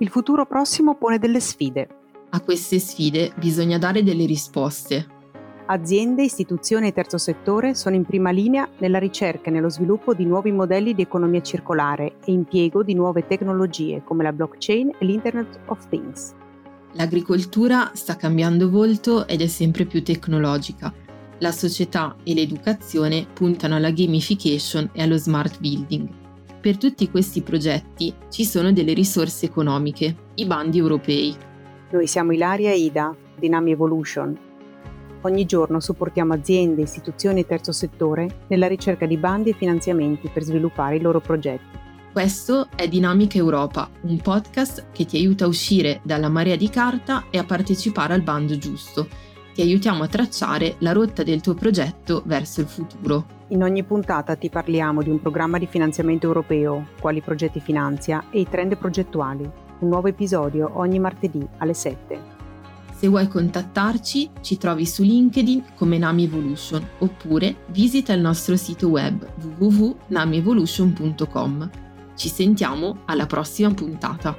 Il futuro prossimo pone delle sfide. A queste sfide bisogna dare delle risposte. Aziende, istituzioni e terzo settore sono in prima linea nella ricerca e nello sviluppo di nuovi modelli di economia circolare e impiego di nuove tecnologie come la blockchain e l'Internet of Things. L'agricoltura sta cambiando volto ed è sempre più tecnologica. La società e l'educazione puntano alla gamification e allo smart building. Per tutti questi progetti ci sono delle risorse economiche, i bandi europei. Noi siamo Ilaria e Ida, Dynami Evolution, Ogni giorno supportiamo aziende, istituzioni e terzo settore nella ricerca di bandi e finanziamenti per sviluppare i loro progetti. Questo è Dinamica Europa, un podcast che ti aiuta a uscire dalla marea di carta e a partecipare al bando giusto. Ti aiutiamo a tracciare la rotta del tuo progetto verso il futuro. In ogni puntata ti parliamo di un programma di finanziamento europeo, quali progetti finanzia e i trend progettuali. Un nuovo episodio ogni martedì alle 7. Se vuoi contattarci, ci trovi su LinkedIn come Nami Evolution oppure visita il nostro sito web www.namievolution.com. Ci sentiamo alla prossima puntata.